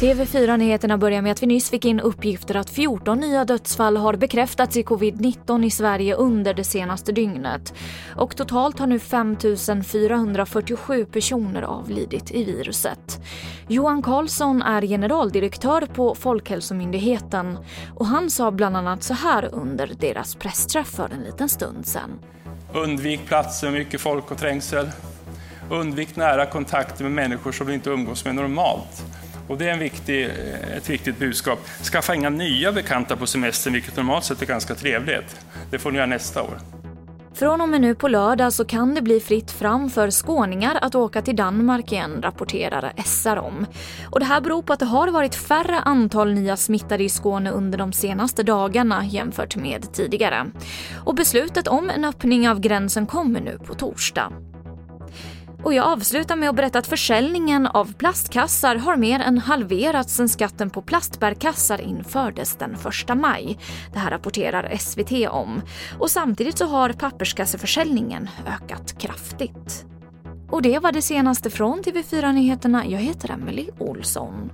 TV4-nyheterna börjar med att vi nyss fick in uppgifter att 14 nya dödsfall har bekräftats i covid-19 i Sverige under det senaste dygnet. Och totalt har nu 5 447 personer avlidit i viruset. Johan Carlsson är generaldirektör på Folkhälsomyndigheten och han sa bland annat så här under deras pressträff för en liten stund sedan. Undvik platser med mycket folk och trängsel. Undvik nära kontakter med människor som du inte umgås med normalt. Och det är en viktig, ett viktigt budskap. Skaffa inga nya bekanta på semestern, vilket normalt sett är ganska trevligt. Det får ni göra nästa år. Från och med nu på lördag så kan det bli fritt fram för skåningar att åka till Danmark igen, rapporterar SR om. Och det här beror på att det har varit färre antal nya smittade i Skåne under de senaste dagarna jämfört med tidigare. Och beslutet om en öppning av gränsen kommer nu på torsdag. Och jag avslutar med att berätta att försäljningen av plastkassar har mer än halverats sedan skatten på plastbärkassar infördes den 1 maj. Det här rapporterar SVT om. Och samtidigt så har papperskasseförsäljningen ökat kraftigt. Och det var det senaste från TV4 Nyheterna. Jag heter Emily Olsson.